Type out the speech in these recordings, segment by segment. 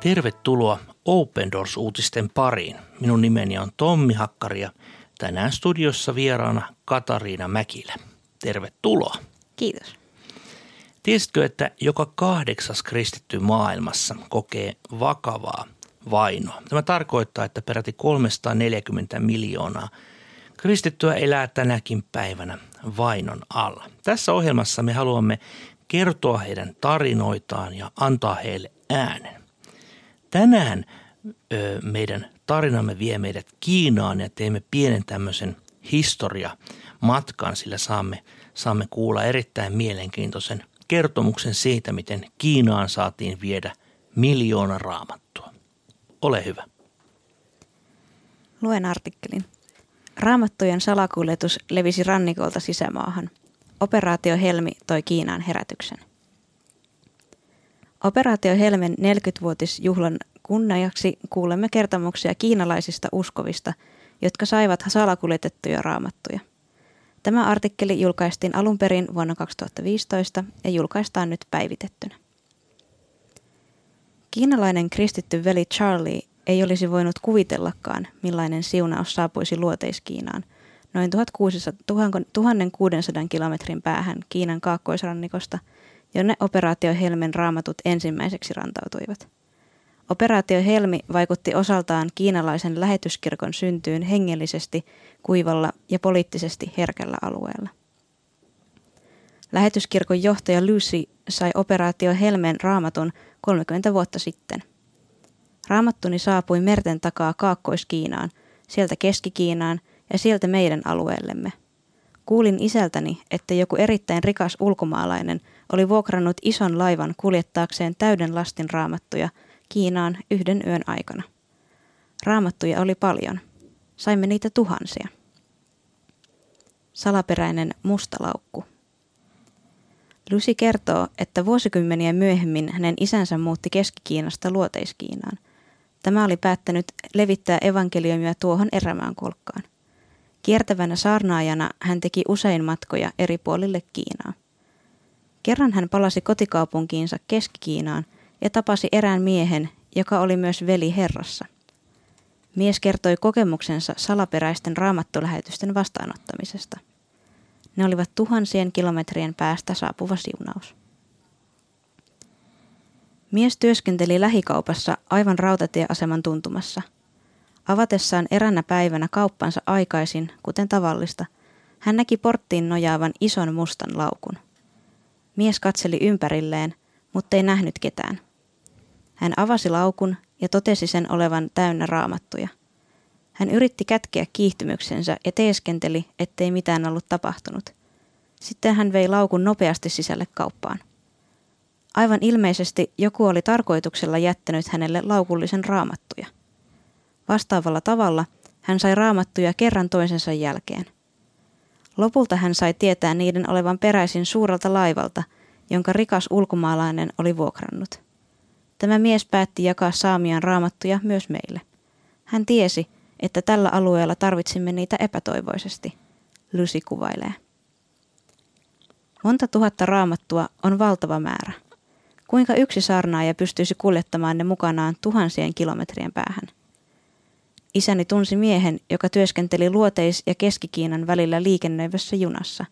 Tervetuloa Open Doors-uutisten pariin. Minun nimeni on Tommi Hakkari ja tänään studiossa vieraana Katariina Mäkilä. Tervetuloa. Kiitos. Tiesitkö, että joka kahdeksas kristitty maailmassa kokee vakavaa vainoa? Tämä tarkoittaa, että peräti 340 miljoonaa kristittyä elää tänäkin päivänä vainon alla. Tässä ohjelmassa me haluamme kertoa heidän tarinoitaan ja antaa heille äänen. Tänään ö, meidän tarinamme vie meidät Kiinaan ja teemme pienen tämmöisen historiamatkan, sillä saamme, saamme kuulla erittäin mielenkiintoisen kertomuksen siitä, miten Kiinaan saatiin viedä miljoona raamattua. Ole hyvä. Luen artikkelin. Raamattujen salakuljetus levisi rannikolta sisämaahan. Operaatio Helmi toi Kiinaan herätyksen. Operaatio Helmen 40-vuotisjuhlan kunniaksi kuulemme kertomuksia kiinalaisista uskovista, jotka saivat salakuljetettuja raamattuja. Tämä artikkeli julkaistiin alun perin vuonna 2015 ja julkaistaan nyt päivitettynä. Kiinalainen kristitty veli Charlie ei olisi voinut kuvitellakaan, millainen siunaus saapuisi luoteiskiinaan, noin 1600 kilometrin päähän Kiinan kaakkoisrannikosta, jonne operaatio Helmen raamatut ensimmäiseksi rantautuivat. Operaatio Helmi vaikutti osaltaan kiinalaisen lähetyskirkon syntyyn hengellisesti, kuivalla ja poliittisesti herkällä alueella. Lähetyskirkon johtaja Lucy sai operaatio Helmen raamatun 30 vuotta sitten. Raamattuni saapui merten takaa Kaakkois-Kiinaan, sieltä Keski-Kiinaan ja sieltä meidän alueellemme. Kuulin isältäni, että joku erittäin rikas ulkomaalainen oli vuokrannut ison laivan kuljettaakseen täyden lastin raamattuja Kiinaan yhden yön aikana. Raamattuja oli paljon. Saimme niitä tuhansia. Salaperäinen musta laukku. Lucy kertoo, että vuosikymmeniä myöhemmin hänen isänsä muutti Keski-Kiinasta Luoteiskiinaan. Tämä oli päättänyt levittää evankeliumia tuohon erämään kolkkaan. Kiertävänä saarnaajana hän teki usein matkoja eri puolille Kiinaa. Kerran hän palasi kotikaupunkiinsa Keski-Kiinaan ja tapasi erään miehen, joka oli myös veli Herrassa. Mies kertoi kokemuksensa salaperäisten raamattulähetysten vastaanottamisesta. Ne olivat tuhansien kilometrien päästä saapuva siunaus. Mies työskenteli lähikaupassa aivan rautatieaseman tuntumassa. Avatessaan eränä päivänä kauppansa aikaisin, kuten tavallista, hän näki porttiin nojaavan ison mustan laukun. Mies katseli ympärilleen, mutta ei nähnyt ketään. Hän avasi laukun ja totesi sen olevan täynnä raamattuja. Hän yritti kätkeä kiihtymyksensä ja teeskenteli, ettei mitään ollut tapahtunut. Sitten hän vei laukun nopeasti sisälle kauppaan. Aivan ilmeisesti joku oli tarkoituksella jättänyt hänelle laukullisen raamattuja. Vastaavalla tavalla hän sai raamattuja kerran toisensa jälkeen. Lopulta hän sai tietää niiden olevan peräisin suurelta laivalta, jonka rikas ulkomaalainen oli vuokrannut. Tämä mies päätti jakaa saamiaan raamattuja myös meille. Hän tiesi, että tällä alueella tarvitsimme niitä epätoivoisesti, Lucy kuvailee. Monta tuhatta raamattua on valtava määrä. Kuinka yksi saarnaaja pystyisi kuljettamaan ne mukanaan tuhansien kilometrien päähän? Isäni tunsi miehen, joka työskenteli Luoteis- ja Keski-Kiinan välillä liikennöivässä junassa,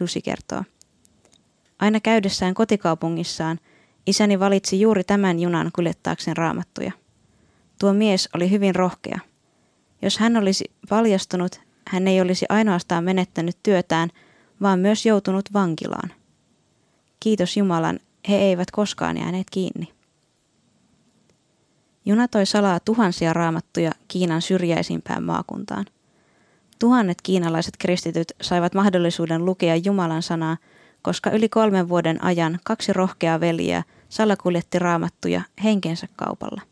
Lucy kertoo. Aina käydessään kotikaupungissaan isäni valitsi juuri tämän junan kuljettaakseen raamattuja. Tuo mies oli hyvin rohkea. Jos hän olisi paljastunut, hän ei olisi ainoastaan menettänyt työtään, vaan myös joutunut vankilaan. Kiitos Jumalan, he eivät koskaan jääneet kiinni. Juna toi salaa tuhansia raamattuja Kiinan syrjäisimpään maakuntaan. Tuhannet kiinalaiset kristityt saivat mahdollisuuden lukea Jumalan sanaa, koska yli kolmen vuoden ajan kaksi rohkeaa veljeä salakuljetti raamattuja henkensä kaupalla.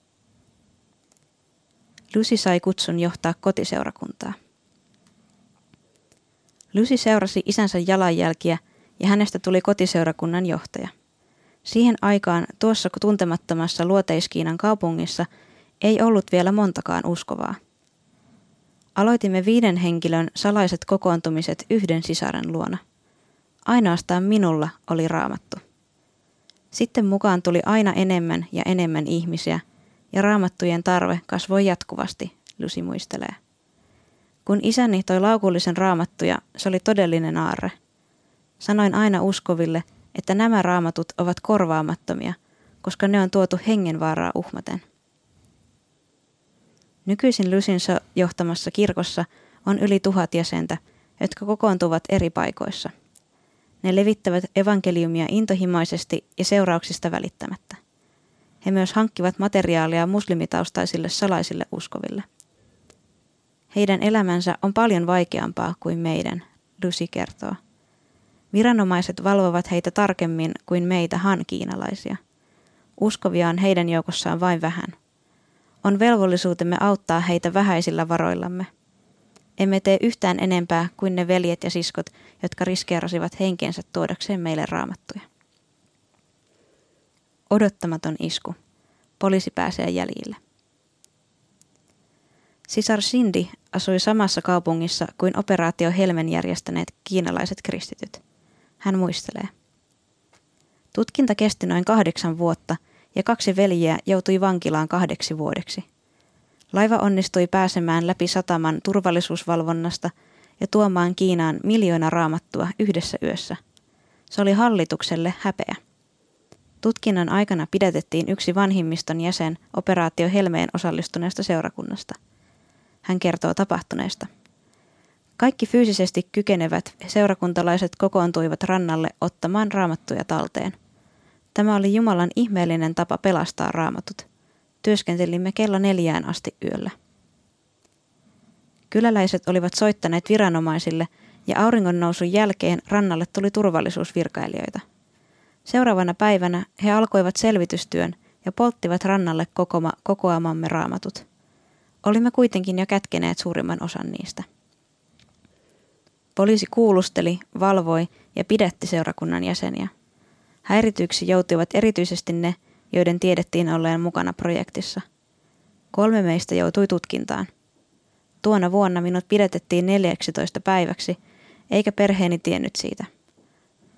Lucy sai kutsun johtaa kotiseurakuntaa. Lucy seurasi isänsä jalanjälkiä ja hänestä tuli kotiseurakunnan johtaja – Siihen aikaan tuossa tuntemattomassa luoteiskiinan kaupungissa ei ollut vielä montakaan uskovaa. Aloitimme viiden henkilön salaiset kokoontumiset yhden sisaren luona. Ainoastaan minulla oli raamattu. Sitten mukaan tuli aina enemmän ja enemmän ihmisiä, ja raamattujen tarve kasvoi jatkuvasti, Lucy muistelee. Kun isäni toi laukullisen raamattuja, se oli todellinen aarre. Sanoin aina uskoville, että nämä raamatut ovat korvaamattomia, koska ne on tuotu hengenvaaraa uhmaten. Nykyisin Lucinsa johtamassa kirkossa on yli tuhat jäsentä, jotka kokoontuvat eri paikoissa. Ne levittävät evankeliumia intohimoisesti ja seurauksista välittämättä. He myös hankkivat materiaalia muslimitaustaisille salaisille uskoville. Heidän elämänsä on paljon vaikeampaa kuin meidän, Lucy kertoo. Viranomaiset valvovat heitä tarkemmin kuin meitä han-kiinalaisia. Uskovia on heidän joukossaan vain vähän. On velvollisuutemme auttaa heitä vähäisillä varoillamme. Emme tee yhtään enempää kuin ne veljet ja siskot, jotka riskeerasivat henkensä tuodakseen meille raamattuja. Odottamaton isku. Poliisi pääsee jäljille. Sisar Cindy asui samassa kaupungissa kuin operaatio Helmen järjestäneet kiinalaiset kristityt. Hän muistelee. Tutkinta kesti noin kahdeksan vuotta ja kaksi veljeä joutui vankilaan kahdeksi vuodeksi. Laiva onnistui pääsemään läpi sataman turvallisuusvalvonnasta ja tuomaan Kiinaan miljoona raamattua yhdessä yössä. Se oli hallitukselle häpeä. Tutkinnan aikana pidätettiin yksi vanhimmiston jäsen operaatio Helmeen osallistuneesta seurakunnasta. Hän kertoo tapahtuneesta. Kaikki fyysisesti kykenevät seurakuntalaiset kokoontuivat rannalle ottamaan raamattuja talteen. Tämä oli Jumalan ihmeellinen tapa pelastaa raamatut. Työskentelimme kello neljään asti yöllä. Kyläläiset olivat soittaneet viranomaisille ja auringon nousun jälkeen rannalle tuli turvallisuusvirkailijoita – Seuraavana päivänä he alkoivat selvitystyön ja polttivat rannalle kokoma, kokoamamme raamatut. Olimme kuitenkin jo kätkeneet suurimman osan niistä. Poliisi kuulusteli, valvoi ja pidätti seurakunnan jäseniä. Häirityksi joutuivat erityisesti ne, joiden tiedettiin olleen mukana projektissa. Kolme meistä joutui tutkintaan. Tuona vuonna minut pidätettiin 14 päiväksi, eikä perheeni tiennyt siitä.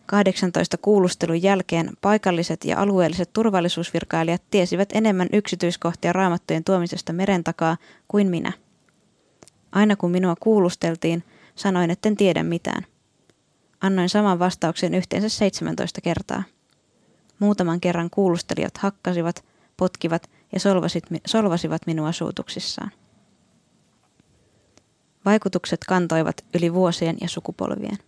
18 kuulustelun jälkeen paikalliset ja alueelliset turvallisuusvirkailijat tiesivät enemmän yksityiskohtia raamattujen tuomisesta meren takaa kuin minä. Aina kun minua kuulusteltiin, sanoin, etten tiedä mitään. Annoin saman vastauksen yhteensä 17 kertaa. Muutaman kerran kuulustelijat hakkasivat, potkivat ja solvasivat minua suutuksissaan. Vaikutukset kantoivat yli vuosien ja sukupolvien.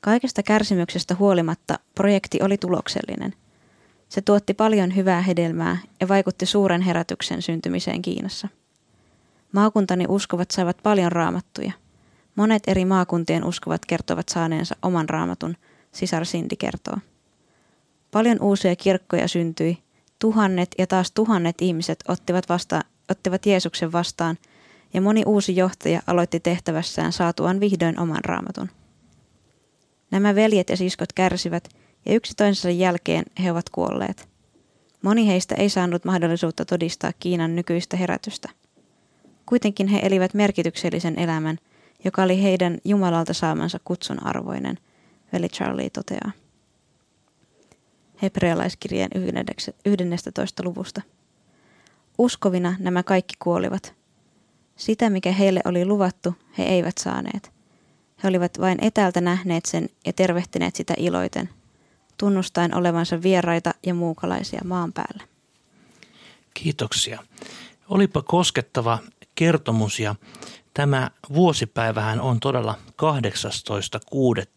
Kaikesta kärsimyksestä huolimatta projekti oli tuloksellinen. Se tuotti paljon hyvää hedelmää ja vaikutti suuren herätyksen syntymiseen Kiinassa. Maakuntani uskovat saivat paljon raamattuja. Monet eri maakuntien uskovat kertovat saaneensa oman raamatun, sisar Sindi kertoo. Paljon uusia kirkkoja syntyi, tuhannet ja taas tuhannet ihmiset ottivat, vasta, ottivat Jeesuksen vastaan ja moni uusi johtaja aloitti tehtävässään saatuaan vihdoin oman raamatun. Nämä veljet ja siskot kärsivät ja yksi toisensa jälkeen he ovat kuolleet. Moni heistä ei saanut mahdollisuutta todistaa Kiinan nykyistä herätystä. Kuitenkin he elivät merkityksellisen elämän, joka oli heidän Jumalalta saamansa kutsun arvoinen, veli Charlie toteaa. Hebrealaiskirjeen 11. luvusta. Uskovina nämä kaikki kuolivat. Sitä, mikä heille oli luvattu, he eivät saaneet – he olivat vain etäältä nähneet sen ja tervehtineet sitä iloiten, tunnustaen olevansa vieraita ja muukalaisia maan päällä. Kiitoksia. Olipa koskettava kertomus ja tämä vuosipäivähän on todella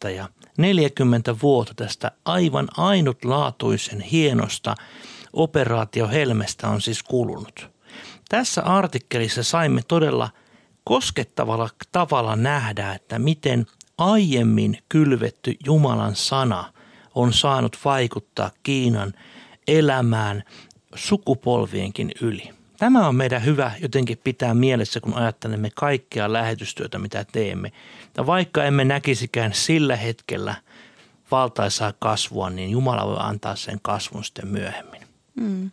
18.6. ja 40 vuotta tästä aivan ainutlaatuisen hienosta operaatio Helmestä on siis kulunut. Tässä artikkelissa saimme todella – koskettavalla tavalla nähdä, että miten aiemmin kylvetty Jumalan sana on saanut vaikuttaa Kiinan elämään sukupolvienkin yli. Tämä on meidän hyvä jotenkin pitää mielessä, kun ajattelemme kaikkea lähetystyötä, mitä teemme. Ja vaikka emme näkisikään sillä hetkellä valtaisaa kasvua, niin Jumala voi antaa sen kasvun sitten myöhemmin. Mm.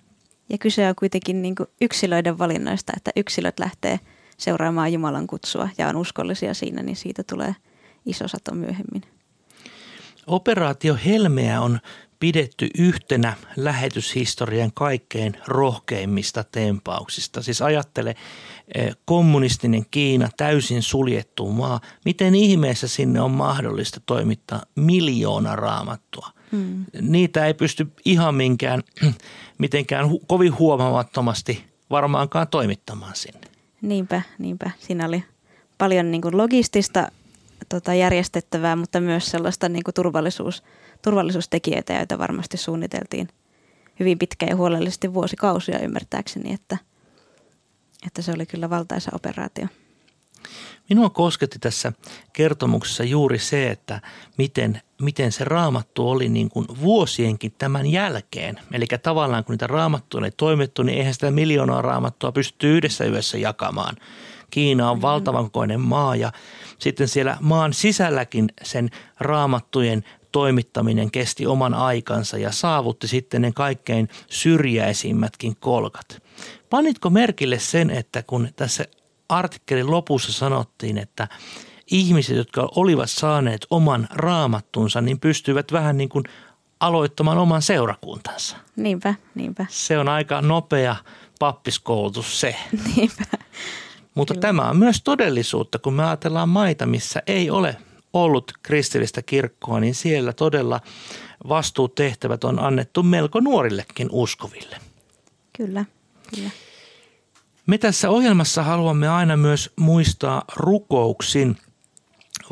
Ja kyse on kuitenkin niin yksilöiden valinnoista, että yksilöt lähtee – seuraamaan Jumalan kutsua ja on uskollisia siinä, niin siitä tulee iso sato myöhemmin. Operaatio Helmeä on pidetty yhtenä lähetyshistorian kaikkein rohkeimmista tempauksista. Siis ajattele eh, kommunistinen Kiina, täysin suljettu maa. Miten ihmeessä sinne on mahdollista toimittaa miljoona raamattua? Hmm. Niitä ei pysty ihan minkään, mitenkään hu- kovin huomamattomasti varmaankaan toimittamaan sinne. Niinpä, niinpä. Siinä oli paljon niin kuin logistista tota, järjestettävää, mutta myös sellaista niin kuin turvallisuus, turvallisuustekijöitä, joita varmasti suunniteltiin hyvin pitkään ja huolellisesti vuosikausia ymmärtääkseni, että, että se oli kyllä valtaisa operaatio. Minua kosketti tässä kertomuksessa juuri se, että miten, miten se raamattu oli niin kuin vuosienkin tämän jälkeen. Eli tavallaan kun niitä raamattuja oli toimittu, niin eihän sitä miljoonaa raamattua pysty yhdessä yössä jakamaan. Kiina on valtavan kokoinen maa ja sitten siellä maan sisälläkin sen raamattujen toimittaminen kesti oman aikansa ja saavutti sitten ne kaikkein syrjäisimmätkin kolkat. Panitko merkille sen, että kun tässä artikkelin lopussa sanottiin, että ihmiset, jotka olivat saaneet oman raamattunsa, niin pystyivät vähän niin kuin aloittamaan oman seurakuntansa. Niinpä, niinpä. Se on aika nopea pappiskoulutus se. Niinpä. Mutta Kyllä. tämä on myös todellisuutta, kun me ajatellaan maita, missä ei ole ollut kristillistä kirkkoa, niin siellä todella vastuutehtävät on annettu melko nuorillekin uskoville. Kyllä, kyllä. Me tässä ohjelmassa haluamme aina myös muistaa rukouksin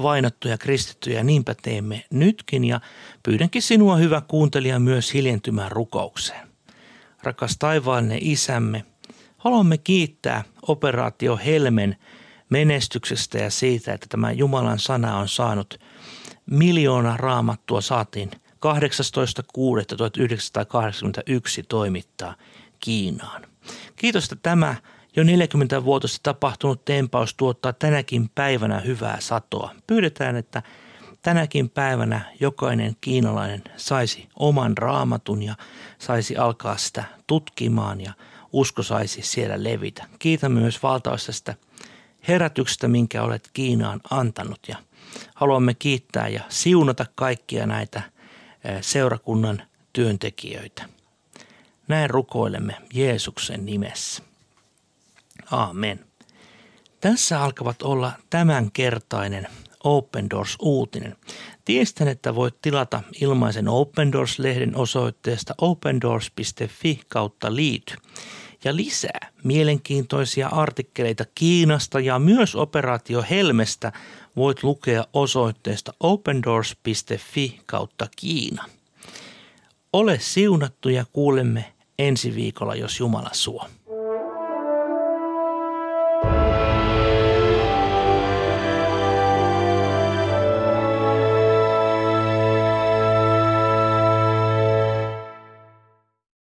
vainottuja kristittyjä, niinpä teemme nytkin ja pyydänkin sinua hyvä kuuntelija myös hiljentymään rukoukseen. Rakas taivaallinen isämme, haluamme kiittää operaatio Helmen menestyksestä ja siitä, että tämä Jumalan sana on saanut miljoona raamattua saatiin 18.6.1981 toimittaa Kiinaan. Kiitos, että tämä jo 40 vuotta tapahtunut tempaus tuottaa tänäkin päivänä hyvää satoa. Pyydetään, että tänäkin päivänä jokainen kiinalainen saisi oman raamatun ja saisi alkaa sitä tutkimaan ja usko saisi siellä levitä. Kiitän myös valtavasta tästä herätyksestä, minkä olet Kiinaan antanut ja haluamme kiittää ja siunata kaikkia näitä seurakunnan työntekijöitä. Näin rukoilemme Jeesuksen nimessä. Aamen. Tässä alkavat olla tämänkertainen Open Doors-uutinen. Tiestän, että voit tilata ilmaisen Open Doors-lehden osoitteesta opendoors.fi kautta liity. Ja lisää mielenkiintoisia artikkeleita Kiinasta ja myös operaatio Helmestä voit lukea osoitteesta opendoors.fi kautta Kiina. Ole siunattu ja kuulemme ensi viikolla, jos Jumala suo.